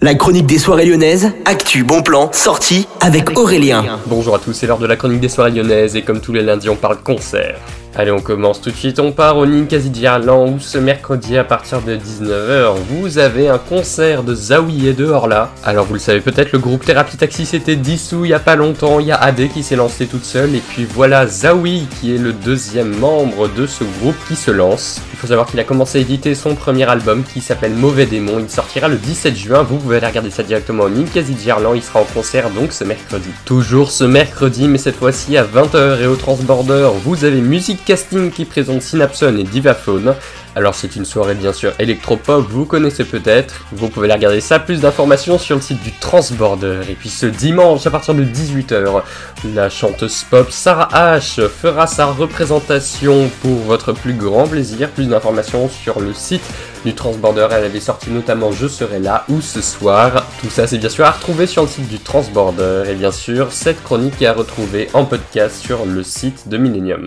La chronique des soirées lyonnaises, actu, bon plan, sortie avec Aurélien. Bonjour à tous, c'est l'heure de la chronique des soirées lyonnaises et comme tous les lundis on parle concert. Allez, on commence tout de suite. On part au Ninkasi Diarland où ce mercredi à partir de 19h, vous avez un concert de Zawi et de Horla. Alors, vous le savez peut-être, le groupe Thérapie Taxi s'était dissous il y a pas longtemps. Il y a AD qui s'est lancé toute seule. Et puis voilà Zawi qui est le deuxième membre de ce groupe qui se lance. Il faut savoir qu'il a commencé à éditer son premier album qui s'appelle Mauvais Démon. Il sortira le 17 juin. Vous pouvez aller regarder ça directement au Ninkasi Diarland. Il sera en concert donc ce mercredi. Toujours ce mercredi, mais cette fois-ci à 20h et au Transborder, vous avez musique casting qui présente Synapson et Divaphone. Alors c'est une soirée bien sûr électropop, vous connaissez peut-être. Vous pouvez aller regarder ça, plus d'informations sur le site du Transborder. Et puis ce dimanche à partir de 18h, la chanteuse pop Sarah H fera sa représentation pour votre plus grand plaisir. Plus d'informations sur le site du Transborder. Elle avait sorti notamment Je serai là ou ce soir. Tout ça c'est bien sûr à retrouver sur le site du Transborder. Et bien sûr, cette chronique est à retrouver en podcast sur le site de Millennium.